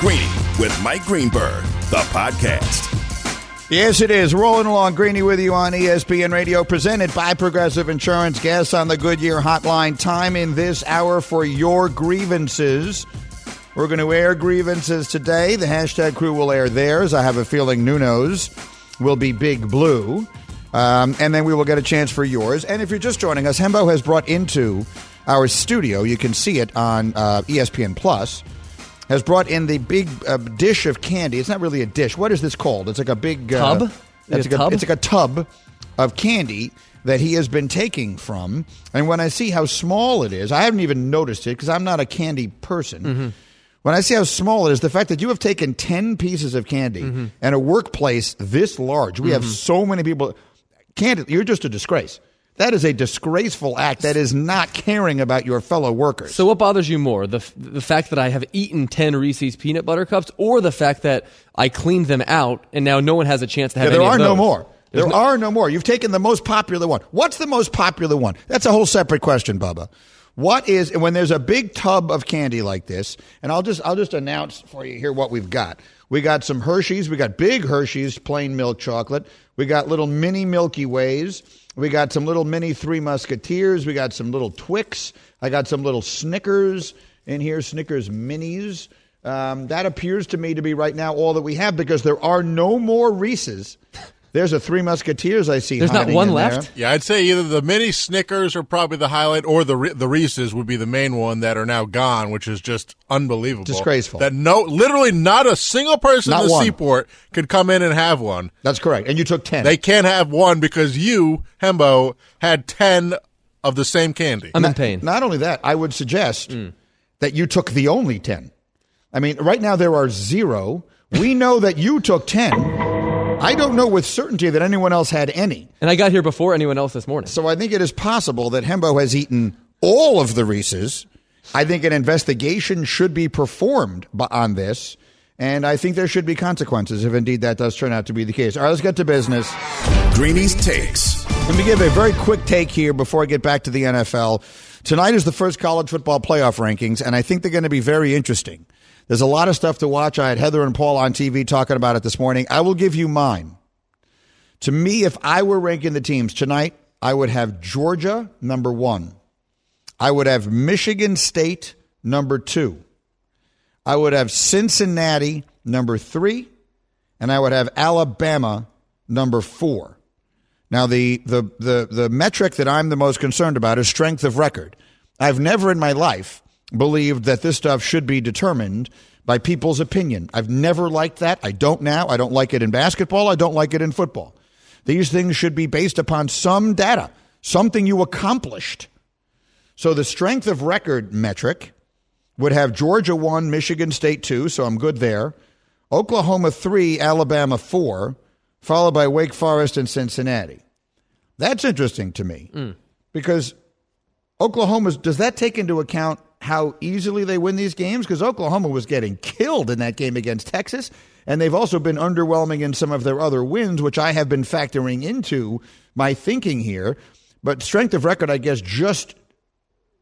Greeny with Mike Greenberg, the podcast. Yes, it is. Rolling along Greeny with you on ESPN Radio, presented by Progressive Insurance. Guests on the Goodyear Hotline. Time in this hour for your grievances. We're going to air grievances today. The hashtag crew will air theirs. I have a feeling Nuno's will be big blue. Um, and then we will get a chance for yours. And if you're just joining us, Hembo has brought into our studio, you can see it on uh, ESPN Plus, has brought in the big uh, dish of candy. It's not really a dish. What is this called? It's like a big uh, Tub? It's Like a tub? it's like a tub of candy that he has been taking from. And when I see how small it is, I haven't even noticed it because I'm not a candy person. Mm-hmm. When I see how small it is, the fact that you have taken 10 pieces of candy Mm-hmm. and a workplace this large, we have so many people. Candy, you're just a disgrace. That is a disgraceful act. That is not caring about your fellow workers. So what bothers you more, the the fact that I have eaten ten Reese's peanut butter cups, or the fact that I cleaned them out and now no one has a chance to have Yeah, there any of are no more. There's There no- are no more. You've taken the most popular one. What's the most popular one? That's a whole separate question, Bubba. What is when there's a big tub of candy like this, and I'll just I'll just announce for you here what we've got. We got some Hershey's, we got big Hershey's plain milk chocolate. We got little mini Milky Ways. We got some little mini Three Musketeers. We got some little Twix. I got some little Snickers in here, Snickers minis. Um, that appears to me to be right now all that we have because there are no more Reese's. There's a Three Musketeers I see. There's not one in left? there. Yeah, I'd say either the mini Snickers are probably the highlight, or the the Reese's would be the main one that are now gone, which is just unbelievable, Disgraceful. That no, literally not a single person Not in the one. seaport could come in and have one. That's correct. And you took 10. They can't have one because you, Hembo, had ten of the same candy. I'm in pain. Not only that, I would suggest that you took the only 10. I mean, right now there are zero. We know that you took 10. I don't know with certainty that anyone else had any. and I got here before anyone else this morning. So I think it is possible that Hembo has eaten all of the Reese's. I think an investigation should be performed on this. And I think there should be consequences if indeed that does turn out to be the case. All right, let's get to business. Greeny's Takes. Let me give a very quick take here before I get back to the NFL. Tonight is the first college football playoff rankings, and I think they're going to be very interesting. There's a lot of stuff to watch. I had Heather and Paul on TV talking about it this morning. I will give you mine. To me, if I were ranking the teams tonight, I would have Georgia number one. I would have Michigan State number two. I would have Cincinnati number three, and I would have Alabama number four. Now, the, the, the, the metric that I'm the most concerned about is strength of record. I've never in my life believed that this stuff should be determined by people's opinion. I've never liked that. I don't now. I don't like it in basketball. I don't like it in football. These things should be based upon some data, something you accomplished. So the strength of record metric would have Georgia 1, Michigan State 2, so I'm good there. Oklahoma 3, Alabama 4, followed by Wake Forest and Cincinnati. That's interesting to me mm. because Oklahoma's does that take into account how easily they win these games because Oklahoma was getting killed in that game against Texas and they've also been underwhelming in some of their other wins which I have been factoring into my thinking here but strength of record I guess just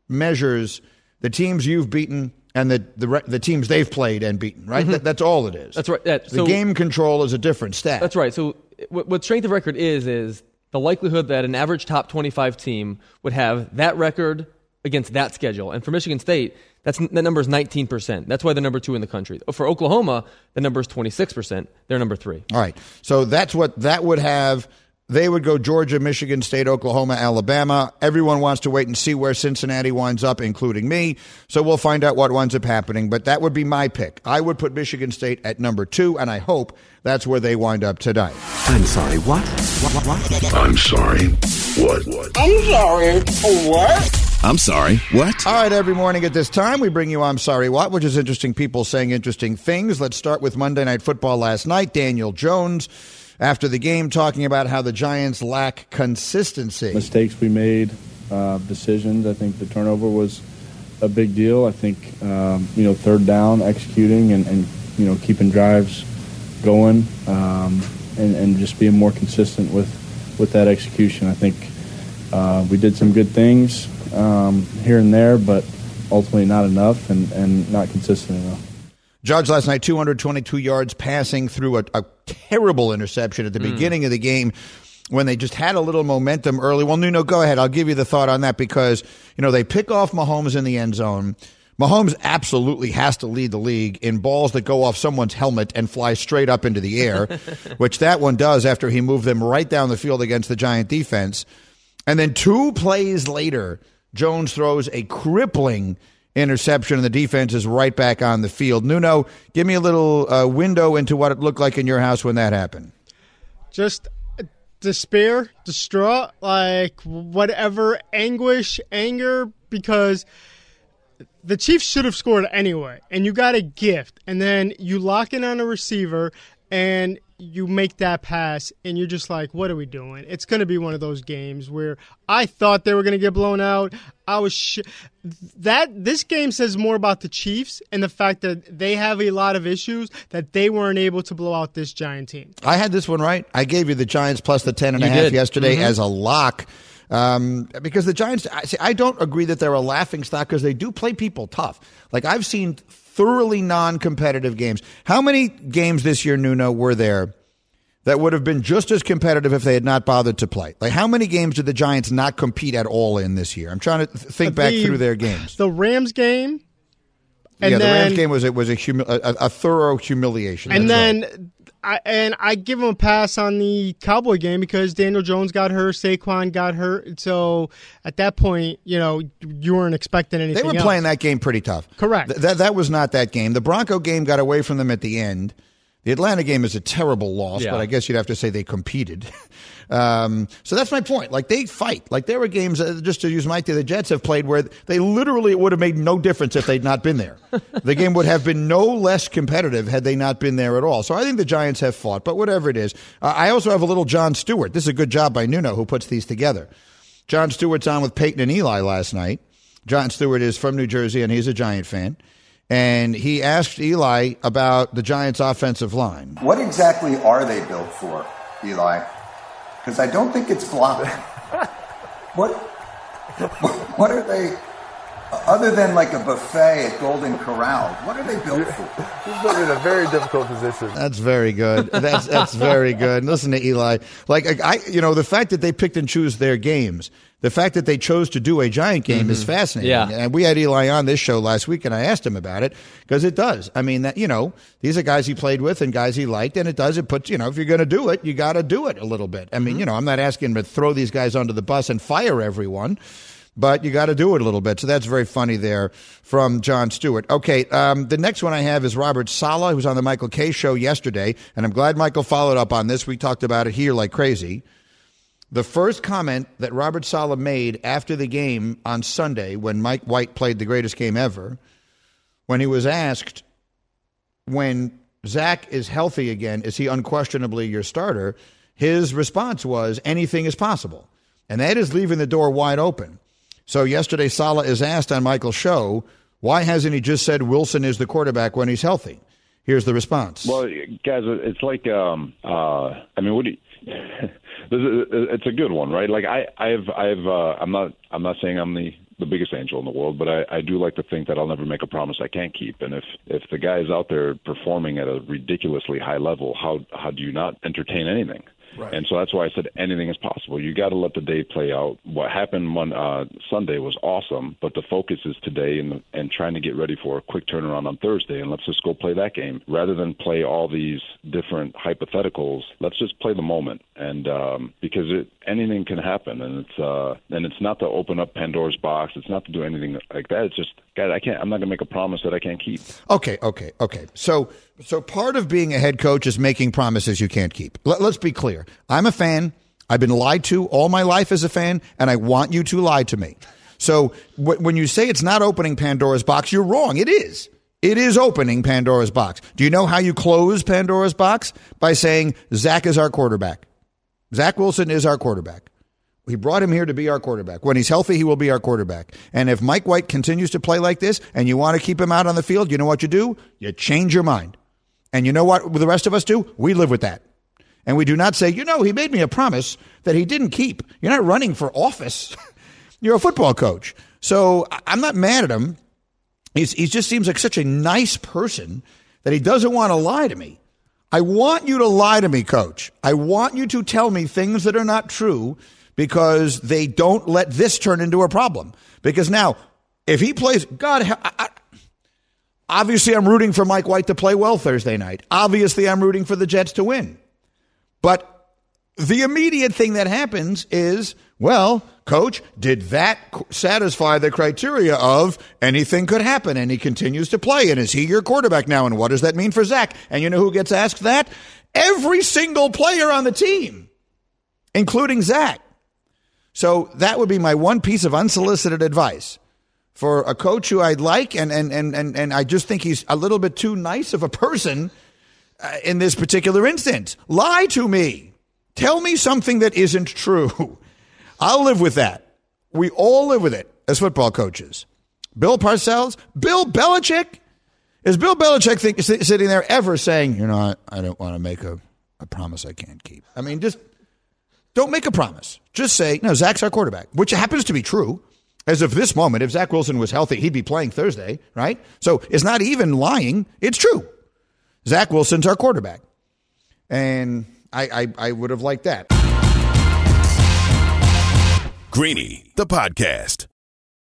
measures the teams you've beaten and the the, the teams they've played and beaten right that, that's all it is Mm-hmm. That's right. The so- game control is a different stat That's right. So what, what strength of record is is the likelihood that an average top 25 team would have that record against that schedule. And for Michigan State, that's that number is 19%. That's why they're number 2 in the country. For Oklahoma, the number is 26%. They're number 3. All right. So that's what that would have. They would go Georgia, Michigan State, Oklahoma, Alabama. Everyone wants to wait and see where Cincinnati winds up, including me. So we'll find out what winds up happening. But that would be my pick. I would put Michigan State at number two, and I hope that's where they wind up tonight. I'm sorry, what? What, what, what? I'm sorry. What? What? I'm sorry. What? I'm sorry. What? All right, every morning at this time, we bring you I'm Sorry What, which is interesting people saying interesting things. Let's start with Monday Night Football last night. Daniel Jones, after the game, talking about how the Giants lack consistency. mistakes we made, uh, decisions. I think the turnover was a big deal. I think um, you know third down, executing and, and you know keeping drives going, um, and, and just being more consistent with with that execution. I think uh, we did some good things um, here and there, but ultimately not enough and, and not consistent enough. Judge last night, 222 yards passing through a, a terrible interception at the beginning of the game when they just had a little momentum early. Well, Nuno, go ahead. I'll give you the thought on that because, you know, they pick off Mahomes in the end zone. Mahomes absolutely has to lead the league in balls that go off someone's helmet and fly straight up into the air, which that one does after he moved them right down the field against the Giant defense. And then two plays later, Jones throws a crippling interception, and the defense is right back on the field. Nuno, give me a little uh, window into what it looked like in your house when that happened. just despair, distraught, like whatever anguish, anger, because the Chiefs should have scored anyway, and you got a gift, and then you lock in on a receiver, and you make that pass, and you're just like, what are we doing? It's going to be one of those games where I thought they were going to get blown out. I was sh- that this game says more about the Chiefs and the fact that they have a lot of issues that they weren't able to blow out this giant team. I had this one right. I gave you the Giants plus the 10 and a half did. yesterday Mhm. as a lock. Um, because the Giants, I, see, I don't agree that they're a laughing stock because they do play people tough. Like I've seen thoroughly non-competitive games. How many games this year, Nuno, were there that would have been just as competitive if they had not bothered to play? Like how many games did the Giants not compete at all in this year? I'm trying to th- think back through their games. The Rams game, and yeah, the Rams game was it was a, humi- a, a thorough humiliation. and That's right. I and I give him a pass on the Cowboy game because Daniel Jones got hurt, Saquon got hurt. So at that point, you know, you weren't expecting anything. They were else. playing that game pretty tough. Correct. Th- that that was not that game. The Bronco game got away from them at the end. The Atlanta game is a terrible loss, Yeah. but I guess you'd have to say they competed. um, so that's my point. Like they fight. Like there were games, uh, just to use Mike, the Jets have played where they literally it would have made no difference if they'd not been there. the game would have been no less competitive had they not been there at all. So I think the Giants have fought, but whatever it is. Uh, I also have a little Jon Stewart. This is a good job by Nuno who puts these together. Jon Stewart's on with Peyton and Eli last night. Jon Stewart is from New Jersey and he's a Giant fan. And he asked Eli about the Giants' offensive line. What exactly are they built for, Eli? Because I don't think it's blocking. what, what are they, other than like a buffet at Golden Corral, what are they built for? He's put in a very difficult position. That's very good. That's that's very good. Listen to Eli. Like I, you know, the fact that they picked and choose their games, the fact that they chose to do a giant game is mm-hmm. fascinating. Yeah. And we had Eli on this show last week, and I asked him about it because it does. I mean, that you know, these are guys he played with and guys he liked, and it does. It puts you know, if you're going to do it, you got to do it a little bit. I mean, mm-hmm. you know, I'm not asking him to throw these guys under the bus and fire everyone. But you got to do it a little bit. So that's very funny there from Jon Stewart. Okay, um, the next one I have is Robert Saleh, who was on the Michael Kay show yesterday. And I'm glad Michael followed up on this. We talked about it here like crazy. The first comment that Robert Saleh made after the game on Sunday, when Mike White played the greatest game ever, when he was asked, when Zach is healthy again, is he unquestionably your starter? His response was, anything is possible. And that is leaving the door wide open. So yesterday, Saleh is asked on Michael's show, why hasn't he just said Wilson is the quarterback when he's healthy? Here's the response. Well, guys, it's like um, uh, I mean, what do you, it's a good one, right? Like I, I've, I've, uh, I'm not, I'm not saying I'm the the biggest angel in the world, but I, I do like to think that I'll never make a promise I can't keep. And if if the guy is out there performing at a ridiculously high level, how how do you not entertain anything? Right. And so that's why I said anything is possible. You got to let the day play out. What happened on uh, Sunday was awesome, but the focus is today and and trying to get ready for a quick turnaround on Thursday. And let's just go play that game rather than play all these different hypotheticals. Let's just play the moment, and um, because it, anything can happen, and it's uh, and it's not to open up Pandora's box. It's not to do anything like that. It's just, God, I can't. I'm not going to make a promise that I can't keep. Okay, okay, okay. So, so part of being a head coach is making promises you can't keep. Let, let's be clear. I'm a fan. I've been lied to all my life as a fan, and I want you to lie to me. So, wh- when you say it's not opening Pandora's box, you're wrong. It is. It is opening Pandora's box. Do you know how you close Pandora's box? By saying Zach is our quarterback. Zach Wilson is our quarterback. We brought him here to be our quarterback. When he's healthy, he will be our quarterback. And if Mike White continues to play like this and you want to keep him out on the field, you know what you do? You change your mind. And you know what the rest of us do? We live with that. And we do not say, you know, he made me a promise that he didn't keep. You're not running for office. You're a football coach. So I'm not mad at him. He's, he just seems like such a nice person that he doesn't want to lie to me. I want you to lie to me, coach. I want you to tell me things that are not true because they don't let this turn into a problem. Because now, if he plays, God, I, I, obviously I'm rooting for Mike White to play well Thursday night. Obviously, I'm rooting for the Jets to win. But the immediate thing that happens is, well, coach, did that satisfy the criteria of anything could happen? And he continues to play. And is he your quarterback now? And what does that mean for Zach? And you know who gets asked that? Every single player on the team, including Zach. So that would be my one piece of unsolicited advice for a coach who I'd like, and and and and, and I just think he's a little bit too nice of a person uh, in this particular instance. Lie to me. Tell me something that isn't true. I'll live with that. We all live with it as football coaches. Bill Parcells, Bill Belichick. Is Bill Belichick think, sitting there ever saying, you know, I, I don't want to make a, a promise I can't keep? I mean, just don't make a promise. Just say, no, Zach's our quarterback, which happens to be true. As of this moment, if Zach Wilson was healthy, he'd be playing Thursday, right? So it's not even lying. It's true. Zach Wilson's our quarterback. And I, I, I would have liked that. Greeny, the podcast.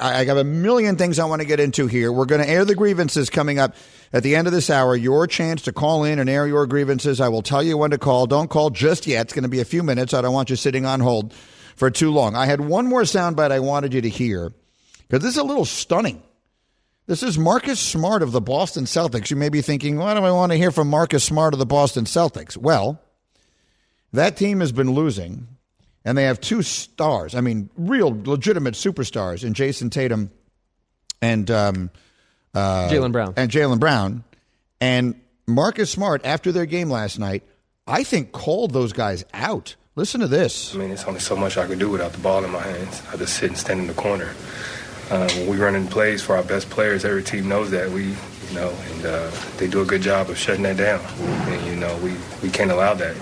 I got a million things I want to get into here. We're going to air the grievances coming up at the end of this hour. Your chance to call in and air your grievances. I will tell you when to call. Don't call just yet. It's going to be a few minutes. I don't want you sitting on hold for too long. I had one more soundbite I wanted you to hear because this is a little stunning. This is Marcus Smart of the Boston Celtics. You may be thinking, why do I want to hear from Marcus Smart of the Boston Celtics? Well, that team has been losing, and they have two stars. I mean, real legitimate superstars in Jayson Tatum and um, uh, Jaylen Brown. And Jaylen Brown. And Marcus Smart, after their game last night, I think called those guys out. Listen to this. I mean, it's only so much I could do without the ball in my hands. I just sit and stand in the corner. Uh, when we run in plays for our best players, every team knows that we, you know, and uh, they do a good job of shutting that down. And you know, we we can't allow that.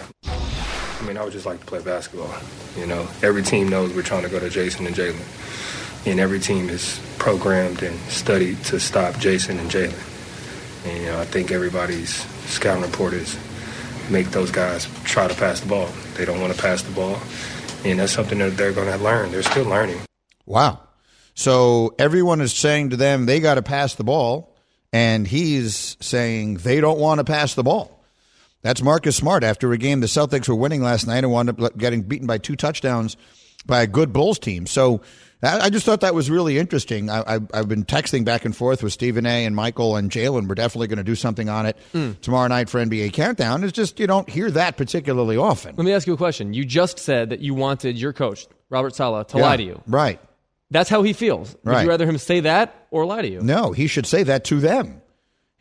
I mean, I would just like to play basketball. You know, every team knows we're trying to go to Jayson and Jaylen. and every team is programmed and studied to stop Jayson and Jaylen. And you know, I think everybody's scouting report is make those guys try to pass the ball. They don't want to pass the ball, and that's something that they're going to learn. They're still learning. Wow. So everyone is saying to them they got to pass the ball, and he's saying they don't want to pass the ball. That's Marcus Smart after a game the Celtics were winning last night and wound up getting beaten by two touchdowns by a good Bulls team. So I just thought that was really interesting. I, have been texting back and forth with Stephen A. and Michael and Jalen. We're definitely going to do something on it mm. tomorrow night for NBA Countdown. It's just you don't hear that particularly often. Let me ask you a question. You just said that you wanted your coach, Robert Saleh, to yeah, lie to you. Right. That's how he feels. Would right. you rather him say that or lie to you? No, he should say that to them.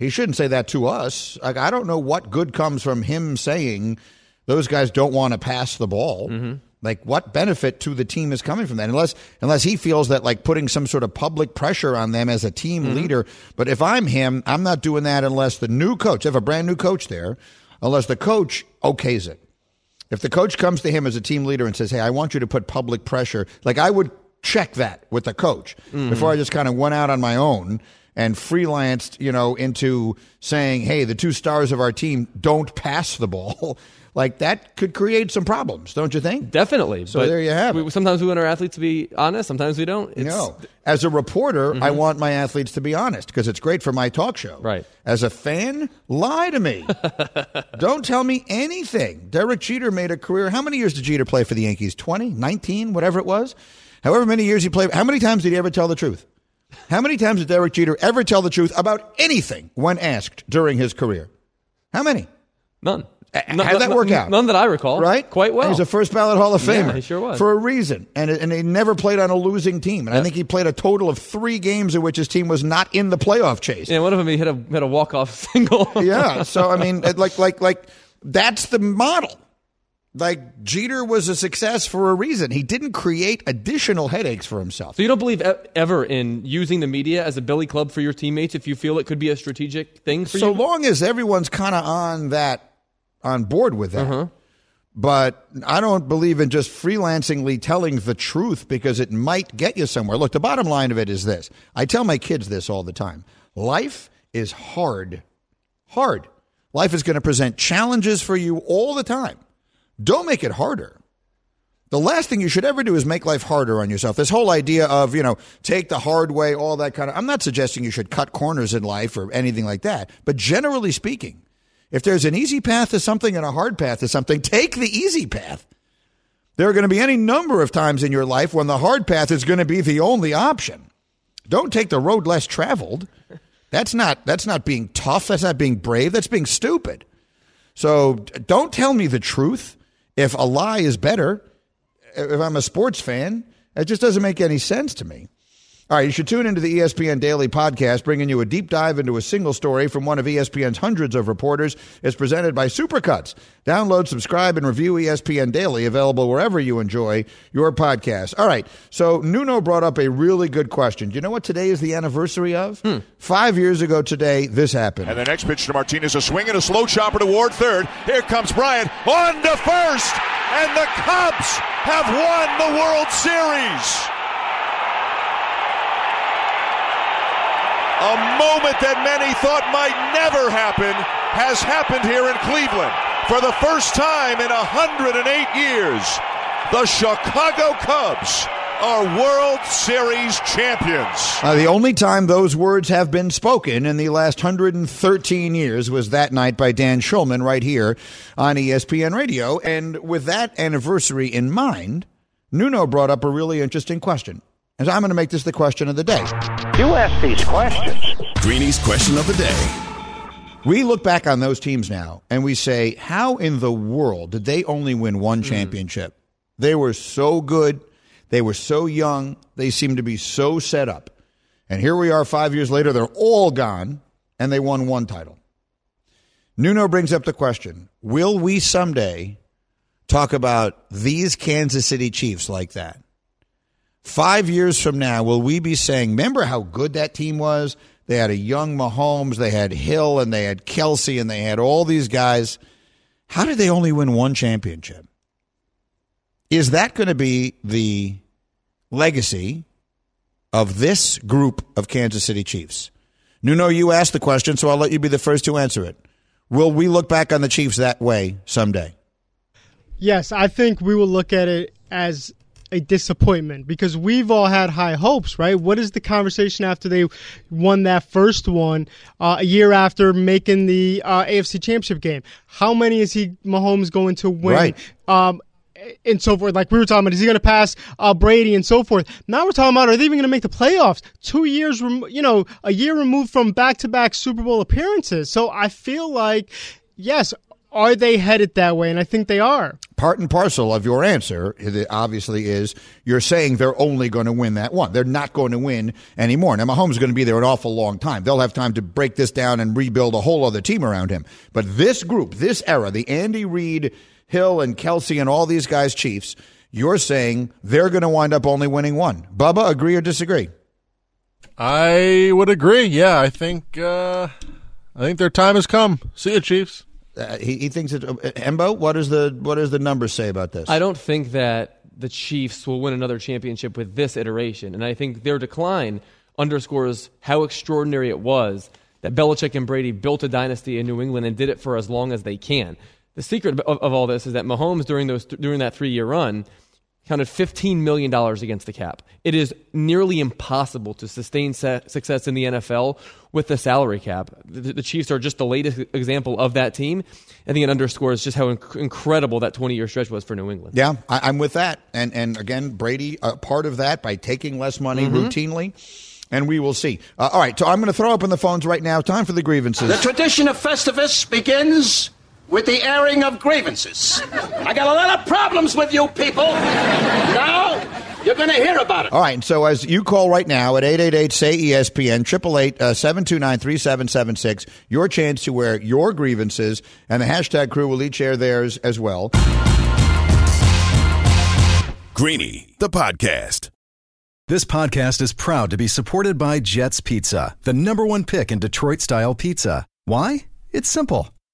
He shouldn't say that to us. Like, I don't know what good comes from him saying those guys don't want to pass the ball. Mm-hmm. Like, what benefit to the team is coming from that? Unless, unless he feels that like putting some sort of public pressure on them as a team mm-hmm. leader. But if I'm him, I'm not doing that unless the new coach, I have a brand new coach there, unless the coach okays it. If the coach comes to him as a team leader and says, "Hey, I want you to put public pressure," like I would check that with the coach mm-hmm. before I just kind of went out on my own and freelanced, you know, into saying, "Hey, the two stars of our team don't pass the ball." like that could create some problems, don't you think? Definitely. So there you have we, it. Sometimes we want our athletes to be honest. Sometimes we don't. It's, no. As a reporter, mm-hmm. I want my athletes to be honest because it's great for my talk show. Right. As a fan, lie to me. don't tell me anything. Derek Jeter made a career. How many years did Jeter play for the Yankees? 20, 19, whatever it was? However many years he played. How many times did he ever tell the truth? How many times did Derek Jeter ever tell the truth about anything when asked during his career? How many? None. How did that work out? None that I recall. Right? Quite well. He was a first ballot Hall of Famer. Yeah, he sure was. For a reason. And, and he never played on a losing team. And yep. I think he played a total of three games in which his team was not in the playoff chase. Yeah, one of them he hit a, hit a walk-off single. yeah. So, I mean, like, like, like, that's the model. Like Jeter was a success for a reason. He didn't create additional headaches for himself. So you don't believe ever in using the media as a billy club for your teammates if you feel it could be a strategic thing for so you? So long as everyone's kind of on that on board with that. Uh-huh. But I don't believe in just freelancingly telling the truth because it might get you somewhere. Look, the bottom line of it is this. I tell my kids this all the time. Life is hard. Hard. Life is going to present challenges for you all the time. Don't make it harder. The last thing you should ever do is make life harder on yourself. This whole idea of, you know, take the hard way, all that kind of, I'm not suggesting you should cut corners in life or anything like that. But generally speaking, if there's an easy path to something and a hard path to something, take the easy path. There are going to be any number of times in your life when the hard path is going to be the only option. Don't take the road less traveled. That's not that's not being tough, that's not being brave, that's being stupid. So don't tell me the truth if a lie is better. If I'm a sports fan, it just doesn't make any sense to me. All right, you should tune into the ESPN Daily podcast, bringing you a deep dive into a single story from one of ESPN's hundreds of reporters. It's presented by Supercuts. Download, subscribe, and review ESPN Daily, available wherever you enjoy your podcast. All right, so Nuno brought up a really good question. Do you know what today is the anniversary of? Hmm. Five years ago today, this happened. And the next pitch to Martinez, a swing and a slow chopper toward third. Here comes Bryant on to first, and the Cubs have won the World Series. A moment that many thought might never happen has happened here in Cleveland. For the first time in 108 years, the Chicago Cubs are World Series champions. Uh, the only time those words have been spoken in the last 113 years was that night by Dan Shulman right here on ESPN Radio. And with that anniversary in mind, Nuno brought up a really interesting question. And I'm going to make this the question of the day. You ask these questions. Greeny's question of the day. We look back on those teams now and we say, how in the world did they only win one hmm. championship? Mm. They were so good. They were so young. They seemed to be so set up. And here we are five years later. They're all gone and they won one title. Nuno brings up the question Will we someday talk about these Kansas City Chiefs like that? Five years from now, will we be saying, remember how good that team was? They had a young Mahomes, they had Hill, and they had Kelce, and they had all these guys. How did they only win one championship? Is that going to be the legacy of this group of Kansas City Chiefs? Nuno, you asked the question, so I'll let you be the first to answer it. Will we look back on the Chiefs that way someday? Yes, I think we will look at it as a disappointment because we've all had high hopes, right? What is the conversation after they won that first one uh, a year after making the uh, AFC Championship game? How many is he Mahomes going to win? Right. Um, and so forth. Like we were talking about, is he going to pass uh, Brady and so forth? Now we're talking about, are they even going to make the playoffs? Two years, rem- you know, a year removed from back-to-back Super Bowl appearances. So I feel like, yes, are they headed that way? And I think they are. Part and parcel of your answer, obviously, is you're saying they're only going to win that one. They're not going to win anymore. Now, Mahomes is going to be there an awful long time. They'll have time to break this down and rebuild a whole other team around him. But this group, this era, the Andy Reid, Hill, and Kelce, and all these guys, Chiefs, you're saying they're going to wind up only winning one. Bubba, agree or disagree? I would agree. Yeah, I think uh, I think their time has come. See you, Chiefs. Uh, he, he thinks it. Uh, Hembo, what does the what does the numbers say about this? I don't think that the Chiefs will win another championship with this iteration, and I think their decline underscores how extraordinary it was that Belichick and Brady built a dynasty in New England and did it for as long as they can. The secret of, of all this is that Mahomes during those during that three year run counted $15 million against the cap. It is nearly impossible to sustain se- success in the NFL with the salary cap. The, the, Chiefs are just the latest example of that team. I think it underscores just how inc- incredible that 20 year stretch was for New England. Yeah, I, am with that. And, and again, Brady, uh, part of that by taking less money mm-hmm. routinely and we will see. Uh, all right, so I'm going to throw open the phones right now. Time for the grievances. The tradition of Festivus begins with the airing of grievances. I got a lot of problems with you people. Now, you're going to hear about it. All right. And So as you call right now at 888-SAY-ESPN, 888-729-3776, uh, your chance to wear your grievances, and the hashtag crew will each air theirs as well. Greeny, the podcast. This podcast is proud to be supported by Jets Pizza, the number one pick in Detroit-style pizza. Why? It's simple.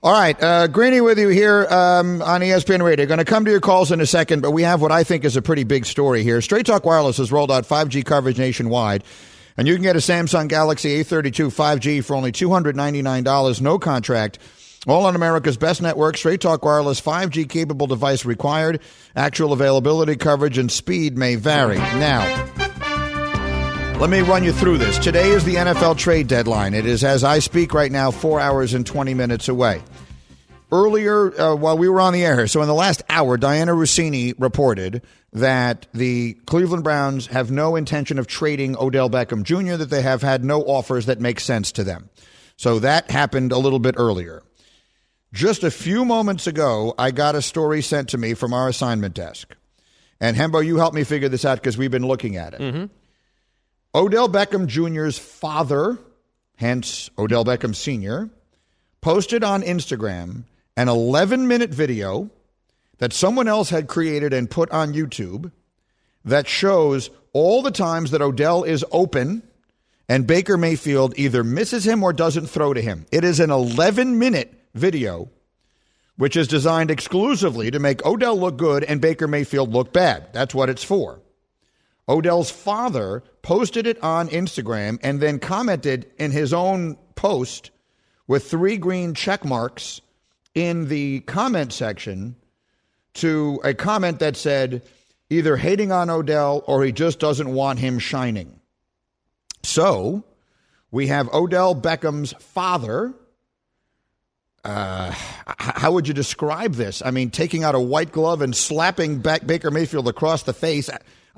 All right, uh, Greeny with you here um, on ESPN Radio. Going to come to your calls in a second, but we have what I think is a pretty big story here. Straight Talk Wireless has rolled out 5G coverage nationwide, and you can get a Samsung Galaxy A32 5G for only $299, no contract. All on America's best network, Straight Talk Wireless 5G capable device required. Actual availability, coverage, and speed may vary. Now, let me run you through this. Today is the NFL trade deadline. It is, as I speak right now, four hours and 20 minutes away. Earlier, uh, while we were on the air, so in the last hour, Dianna Russini reported that the Cleveland Browns have no intention of trading Odell Beckham Jr., that they have had no offers that make sense to them. So that happened a little bit earlier. Just a few moments ago, I got a story sent to me from our assignment desk. And Hembo, you helped me figure this out because we've been looking at it. Mm-hmm. Odell Beckham Jr.'s father, hence Odell Beckham Sr., posted on Instagram an 11 minute video that someone else had created and put on YouTube that shows all the times that Odell is open and Baker Mayfield either misses him or doesn't throw to him. It is an 11 minute video which is designed exclusively to make Odell look good and Baker Mayfield look bad. That's what it's for. Odell's father posted it on Instagram and then commented in his own post with three green check marks in the comment section to a comment that said either hating on Odell or he just doesn't want him shining. So we have Odell Beckham's father. Uh, how would you describe this? I mean, taking out a white glove and slapping Baker Mayfield across the face.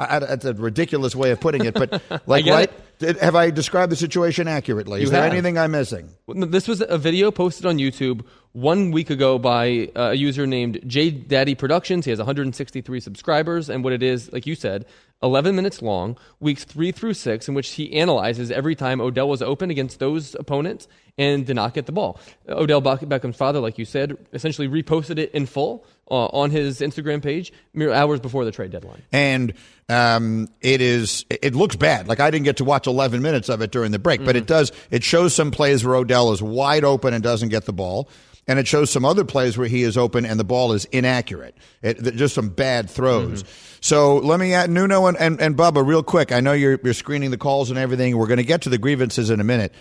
I, that's a ridiculous way of putting it, but like, right? Did, have I described the situation accurately? You Is there have. anything I'm missing? This was a video posted on YouTube one week ago by uh, a user named J Daddy Productions. He has 163 subscribers, and what it is, like you said, 11 minutes long, weeks three through six, in which he analyzes every time Odell was open against those opponents and did not get the ball. Odell Beckham's father, like you said, essentially reposted it in full uh, on his Instagram page mere hours before the trade deadline. And um, it is it looks bad. Like I didn't get to watch 11 minutes of it during the break, but it does. It shows some plays where Odell is wide open and doesn't get the ball. And it shows some other plays where he is open and the ball is inaccurate. It, just some bad throws. So let me add Nuno and, and, and Bubba real quick. I know you're, you're screening the calls and everything. We're going to get to the grievances in a minute.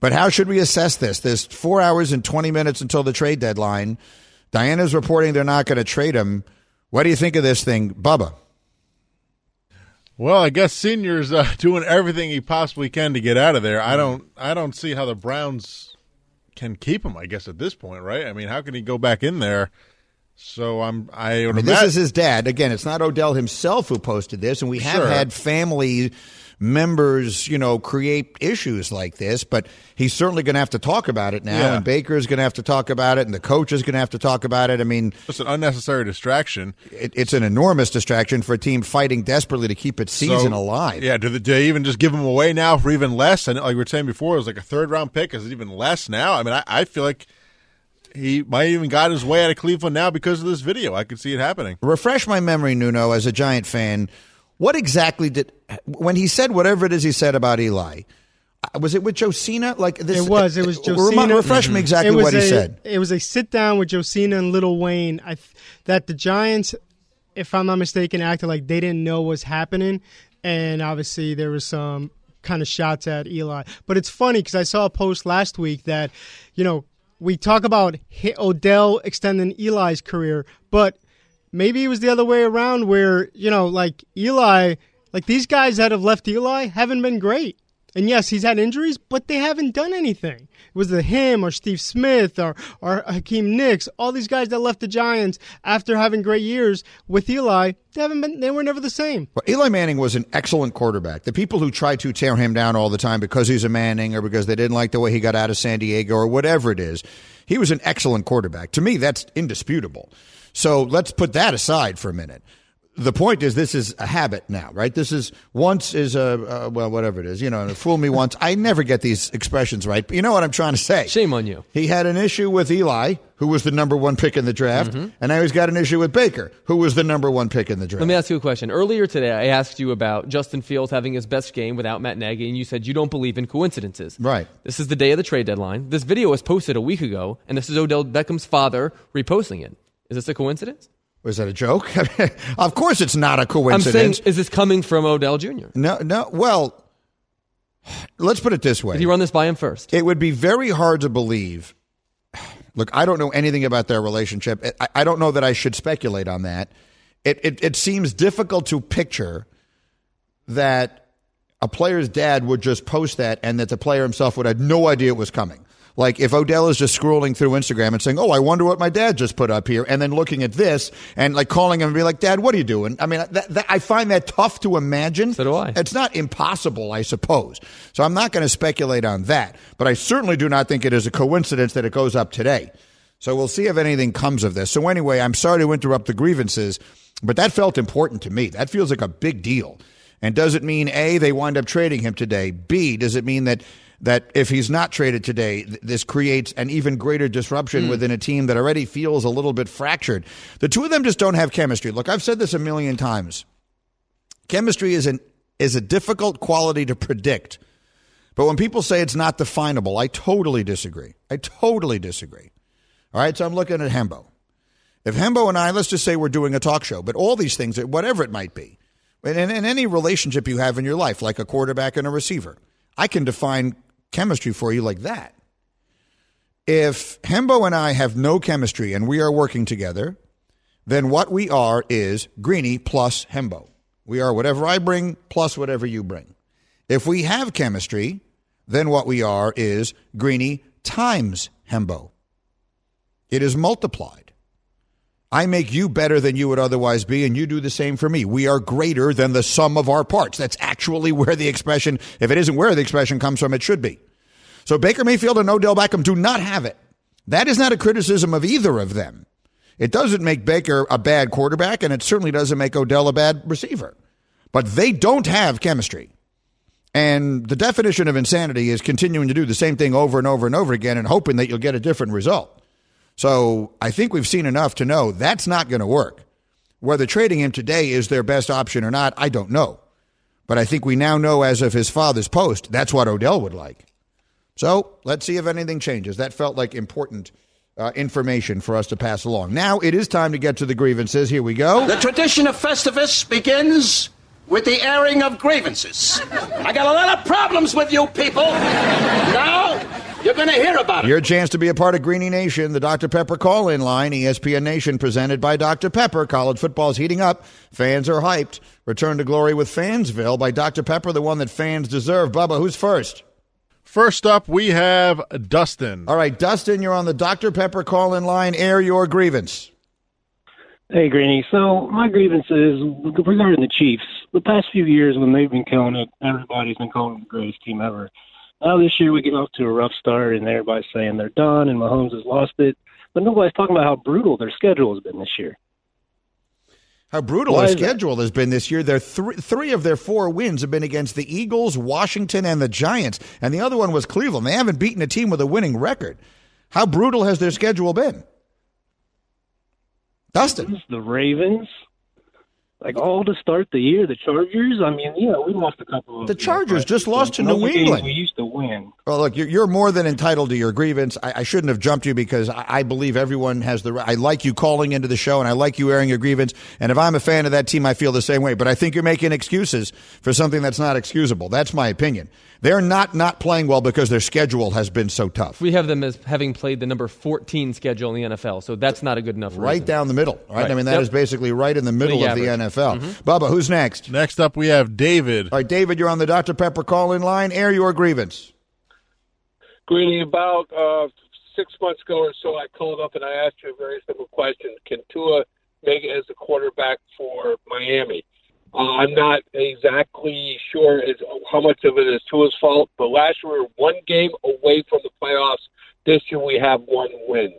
But how should we assess this? There's four hours and 20 minutes until the trade deadline. Dianna's reporting they're not going to trade him. What do you think of this thing, Bubba? Well, I guess Senior's uh, doing everything he possibly can to get out of there. I don't, I don't see how the Browns can keep him. I guess at this point, right? I mean, how can he go back in there? So I'm, I, I mean, this is his dad. Again, it's not Odell himself who posted this, and we have Sure. had family members, you know, create issues like this, but he's certainly going to have to talk about it now, Yeah. and is going to have to talk about it, and the coach is going to have to talk about it. I mean, it's an unnecessary distraction. It, it's an enormous distraction for a team fighting desperately to keep its season So, alive. Yeah, do, they, do they even just give him away now for even less? And like we were saying before, it was like a third round pick. Is it even less now? I mean, I, I feel like he might even got his way out of Cleveland now because of this video. I could see it happening. Refresh my memory, Nuno, as a Giant fan. What exactly did when he said whatever it is he said about Eli? uh, Was it with Josina? Like this? It was. It was uh, Josina. remi- Refresh me exactly It was what he a- said. It was a sit down with Josina and Lil Wayne. I that the Giants, if I'm not mistaken, acted like they didn't know what's happening, and obviously there was some kind of shots at Eli. But it's funny because I saw a post last week that, you know, we talk about Odell extending Eli's career, but maybe it was the other way around where you know like eli like these guys that have left eli haven't been great and yes he's had injuries but they haven't done anything it was the him or steve smith or, or hakeem nicks all these guys that left the giants after having great years with eli they haven't been they were never the same Well, Eli Manning was an excellent quarterback. The people who try to tear him down all the time because he's a Manning or because they didn't like the way he got out of San Diego or whatever it is, he was an excellent quarterback. To me, that's indisputable. So let's put that aside for a minute. The point is, this is a habit now, right? This is once is a uh, well, whatever it is, you know. Fool me once. I never get these expressions right, but you know what I'm trying to say. Shame on you. He had an issue with Eli, who was the number one pick in the draft, and now he's got an issue with Baker, who was the number one pick in the draft. Let me ask you a question. Earlier today, I asked you about Justin Fields having his best game without Matt Nagy, and you said you don't believe in coincidences. Right. This is the day of the trade deadline. This video was posted a week ago, and this is Odell Beckham's father reposting it. Is this a coincidence? Was that a joke? of course, it's not a I'm coincidence. saying, is this coming from Odell Jr.? No, no. Well, let's put it this way. Did he run this by him first? It would be very hard to believe. Look, I don't know anything about their relationship. I, I don't know that I should speculate on that. It, it it seems difficult to picture that a player's dad would just post that and that the player himself would have no idea it was coming. Like if Odell is just scrolling through Instagram and saying, "Oh, I wonder what my dad just put up here," and then looking at this and like calling him and be like, "Dad, what are you doing?" I mean, that, that, I find that tough to imagine. So do I. It's not impossible, I suppose. So I'm not going to speculate on that, but I certainly do not think it is a coincidence that it goes up today. So we'll see if anything comes of this. So anyway, I'm sorry to interrupt the grievances, but that felt important to me. That feels like a big deal. And does it mean A, they wind up trading him today? B, does it mean that that if he's not traded today, th- this creates an even greater disruption Hmm. within a team that already feels a little bit fractured? The two of them just don't have chemistry. Look, I've said this a million times. Chemistry is an is a difficult quality to predict. But when people say it's not definable, I totally disagree. I totally disagree. All right, so I'm looking at Hembo. If Hembo and I, let's just say we're doing a talk show, but all these things, whatever it might be, and in, in any relationship you have in your life, like a quarterback and a receiver, I can define chemistry for you like that. If Hembo and I have no chemistry and we are working together, then what we are is Greeny plus Hembo. We are whatever I bring plus whatever you bring. If we have chemistry, then what we are is Greeny times Hembo. It is multiplied. I make you better than you would otherwise be, and you do the same for me. We are greater than the sum of our parts. That's actually where the expression, if it isn't where the expression comes from, it should be. So Baker Mayfield and Odell Beckham do not have it. That is not a criticism of either of them. It doesn't make Baker a bad quarterback, and it certainly doesn't make Odell a bad receiver. But they don't have chemistry. And the definition of insanity is continuing to do the same thing over and over and over again and hoping that you'll get a different result. So I think we've seen enough to know that's not going to work. Whether trading him today is their best option or not, I don't know. But I think we now know, as of his father's post, that's what Odell would like. So let's see if anything changes. That felt like important uh, information for us to pass along. Now it is time to get to the grievances. Here we go. The tradition of Festivus begins with the airing of grievances. I got a lot of problems with you people. Now you're going to hear about it. Your chance to be a part of Greeny Nation, the Dr. Pepper call in line, ESPN Nation presented by Dr. Pepper. College football's heating up. Fans are hyped. Return to glory with Fansville by Dr. Pepper, the one that fans deserve. Bubba, who's first? First up, we have Dustin. All right, Dustin, you're on the Dr. Pepper call in line. Air your grievance. Hey, Greeny. So my grievance is regarding the Chiefs. The past few years when they've been killing it, everybody's been calling them the greatest team ever. Now this year we get off to a rough start, and everybody's saying they're done, and Mahomes has lost it. But nobody's talking about how brutal their schedule has been this year. How brutal Why their is that? schedule has been this year. Their three, three of their four wins have been against the Eagles, Washington, and the Giants, and the other one was Cleveland. They haven't beaten a team with a winning record. How brutal has their schedule been? Dustin. The Ravens, like all to start the year. The Chargers. I mean, yeah, we lost a couple of The Chargers just lost to Those New England. We used to win. Well, look, you're, you're more than entitled to your grievance. I, I shouldn't have jumped you because I, I believe everyone has the. right. I like you calling into the show, and I like you airing your grievance. And if I'm a fan of that team, I feel the same way. But I think you're making excuses for something that's not excusable. That's my opinion. They're not not playing well because their schedule has been so tough. We have them as having played the number 14 schedule in the NFL, so that's not a good enough. Right reason. down the middle, right? Right. I mean, that is Yep. basically right in the middle League of the average. NFL. Mhm. Bubba, who's next? Next up, we have David. All right, David, you're on the Dr. Pepper call in line. Air your grievance. Greeny, about uh, six months ago or so, I called up and I asked you a very simple question: Can Tua make it as a quarterback for Miami? Uh, I'm not exactly sure is, how much of it is Tua's fault, but last year we were one game away from the playoffs. This year we have one win.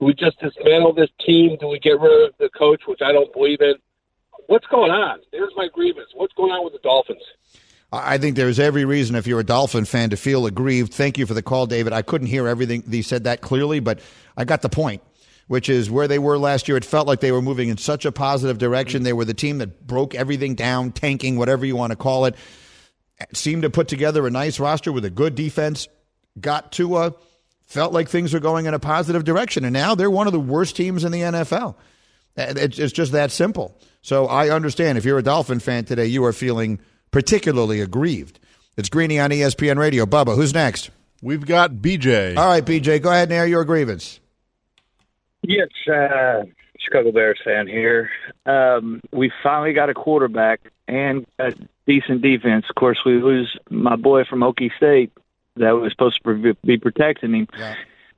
Do we just dismantle this team? Do we get rid of the coach, which I don't believe in? What's going on? There's my grievance. What's going on with the Dolphins? I think there's every reason, if you're a Dolphin fan, to feel aggrieved. Thank you for the call, David. I couldn't hear everything. He said that clearly, but I got the point, which is where they were last year. It felt like they were moving in such a positive direction. They were the team that broke everything down, tanking, whatever you want to call it. Seemed to put together a nice roster with a good defense. Got to a felt like things were going in a positive direction, and now they're one of the worst teams in the NFL. It's just that simple. So I understand if you're a Dolphin fan today, you are feeling particularly aggrieved. It's Greeny on ESPN Radio. Bubba, who's next? We've got BJ. All right, BJ, go ahead and air your grievance. Yes, uh, Chicago Bears fan here. Um, we finally got a quarterback and a decent defense. Of course, we lose my boy from Okie State that was supposed to be protecting him.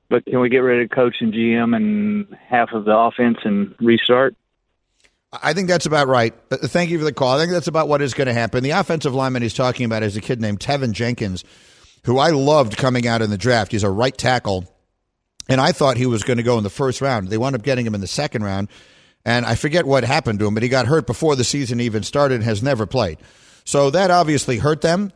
But can we get rid of coach and GM and half of the offense and restart? I think that's about right. Uh, Thank you for the call. I think that's about what is going to happen. The offensive lineman he's talking about is a kid named Teven Jenkins, who I loved coming out in the draft. He's a right tackle, and I thought he was going to go in the first round. They wound up getting him in the second round, and I forget what happened to him, but he got hurt before the season even started and has never played. So that obviously hurt them,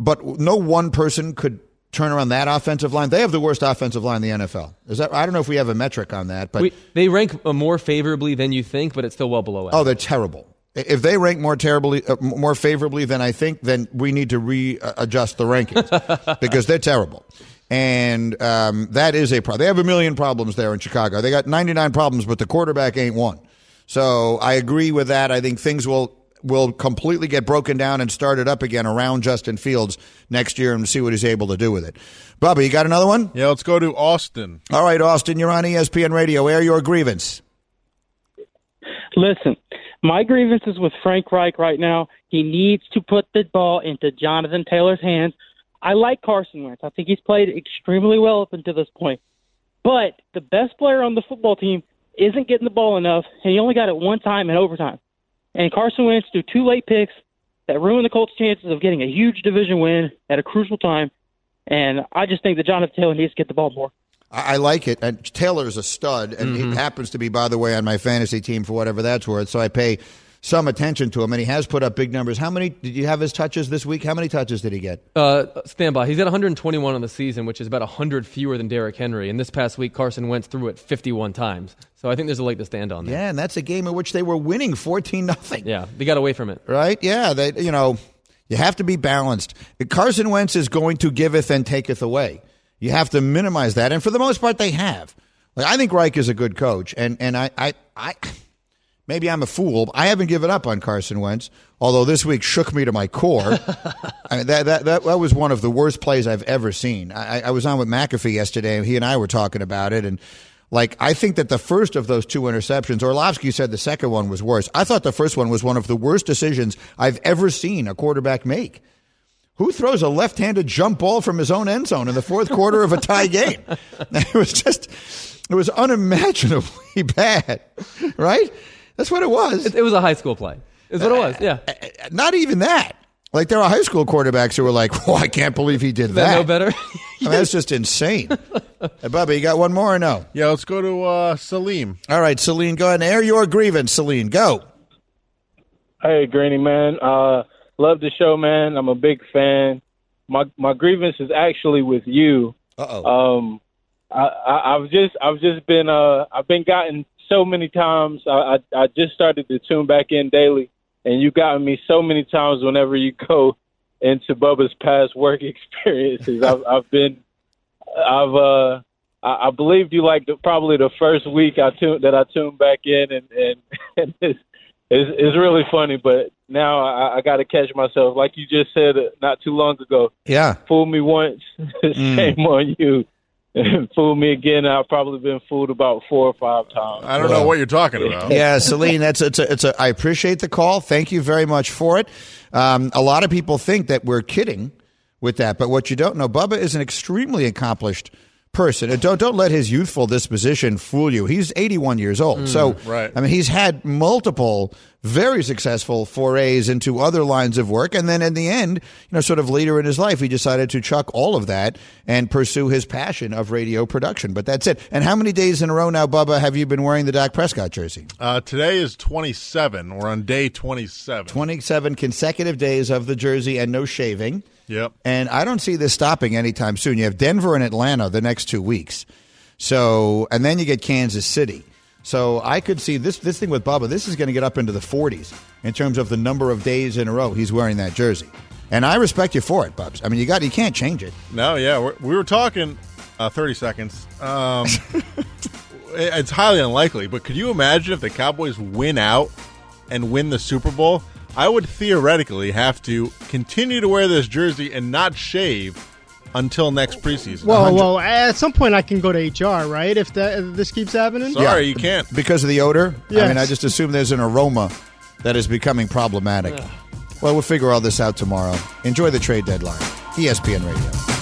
but no one person could turn around that offensive line. They have the worst offensive line in the NFL. Is that? I don't know if we have a metric on that, but We, they rank uh, more favorably than you think, but it's still well below. Oh, they're terrible. If they rank more terribly, uh, more favorably than I think, then we need to readjust the rankings because they're terrible. And um, that is a problem. They have a million problems there in Chicago. They got 99 problems, but the quarterback ain't one. So I agree with that. I think things will will completely get broken down and started up again around Justin Fields next year and see what he's able to do with it. Bubba, you got another one? Yeah, let's go to Austin. All right, Austin, you're on ESPN Radio. Air your grievance. Listen, my grievance is with Frank Reich right now. He needs to put the ball into Jonathan Taylor's hands. I like Carson Wentz. I think he's played extremely well up until this point. But the best player on the football team isn't getting the ball enough, and he only got it one time in overtime. And Carson Wentz threw two late picks that ruined the Colts' chances of getting a huge division win at a crucial time. And I just think that Jonathan Taylor needs to get the ball more. I, I like it. And Taylor is a stud, and Mm-hmm. he happens to be, by the way, on my fantasy team for whatever that's worth. So I pay some attention to him, and he has put up big numbers. How many did you have his touches this week? How many touches did he get? Uh, stand by. He's at 121 on the season, which is about 100 fewer than Derrick Henry. And this past week, Carson Wentz threw it 51 times. So I think there's a leg to stand on there. Yeah, and that's a game in which they were winning fourteen nothing. Yeah, they got away from it. right? Yeah, they you know you have to be balanced. Carson Wentz is going to giveth and taketh away. You have to minimize that, and for the most part, they have. Like I think Reich is a good coach, and and I I. I Maybe I'm a fool. But I haven't given up on Carson Wentz, although this week shook me to my core. I mean, that, that, that, that was one of the worst plays I've ever seen. I, I was on with McAfee yesterday, and he and I were talking about it. And, like, I think that the first of those two interceptions, Orlovsky said the second one was worse. I thought the first one was one of the worst decisions I've ever seen a quarterback make. Who throws a left handed jump ball from his own end zone in the fourth quarter of a tie game? It was just, it was unimaginably bad, right? That's what it was. It, it was a high school play. Is what it was. Yeah. Not even that. Like there are high school quarterbacks who were like, "Oh, I can't believe he did Is that." that no better? I mean, that's just insane. hey, Bubba, you got one more or no? Yeah, let's go to uh, Salim. All right, Salim, go ahead and air your grievance. Salim, go. Hey, Greeny man, uh, love the show, man. I'm a big fan. My my grievance is actually with you. Uh oh. Um, I, I I've just I've just been uh I've been gotten so many times. I, I I just started to tune back in daily, and you gotten me so many times whenever you go into Bubba's past work experiences. I've I've been I've uh I, I believed you like the, probably the first week I tuned that I tuned back in, and and, and it's, it's it's really funny. But now I, I got to catch myself, like you just said uh, not too long ago. Yeah. Fool me once, shame on you. Fool me again. I've probably been fooled about four or five times. I don't know what you're talking about. Yeah, Salim, that's it's a, it's a. I appreciate the call. Thank you very much for it. Um, a lot of people think that we're kidding with that, but what you don't know, Bubba is an extremely accomplished person. And don't don't let his youthful disposition fool you. He's 81 years old, Mm, so right. I mean, he's had multiple very successful forays into other lines of work, and then in the end, you know, sort of later in his life, he decided to chuck all of that and pursue his passion of radio production. But that's it. And how many days in a row now, Bubba, have you been wearing the Dak Prescott jersey? Uh, today is 27. We're on day 27. 27 consecutive days of the jersey and no shaving. Yep. And I don't see this stopping anytime soon. You have Denver and Atlanta the next two weeks. So, and then you get Kansas City. So I could see this this thing with Bubba. This is going to get up into the 40s in terms of the number of days in a row he's wearing that jersey. And I respect you for it, Bubs. I mean, you got you can't change it. No, yeah, we're, we were talking uh, 30 seconds. Um, it- it's highly unlikely, but could you imagine if the Cowboys win out and win the Super Bowl? I would theoretically have to continue to wear this jersey and not shave until next preseason. Well, well, at some point I can go to HR, right? If that if this keeps happening. Sorry, you can't. because of the odor. I Yes. mean, I just assume there's an aroma that is becoming problematic. Well, we'll figure all this out tomorrow. Enjoy the trade deadline. ESPN Radio.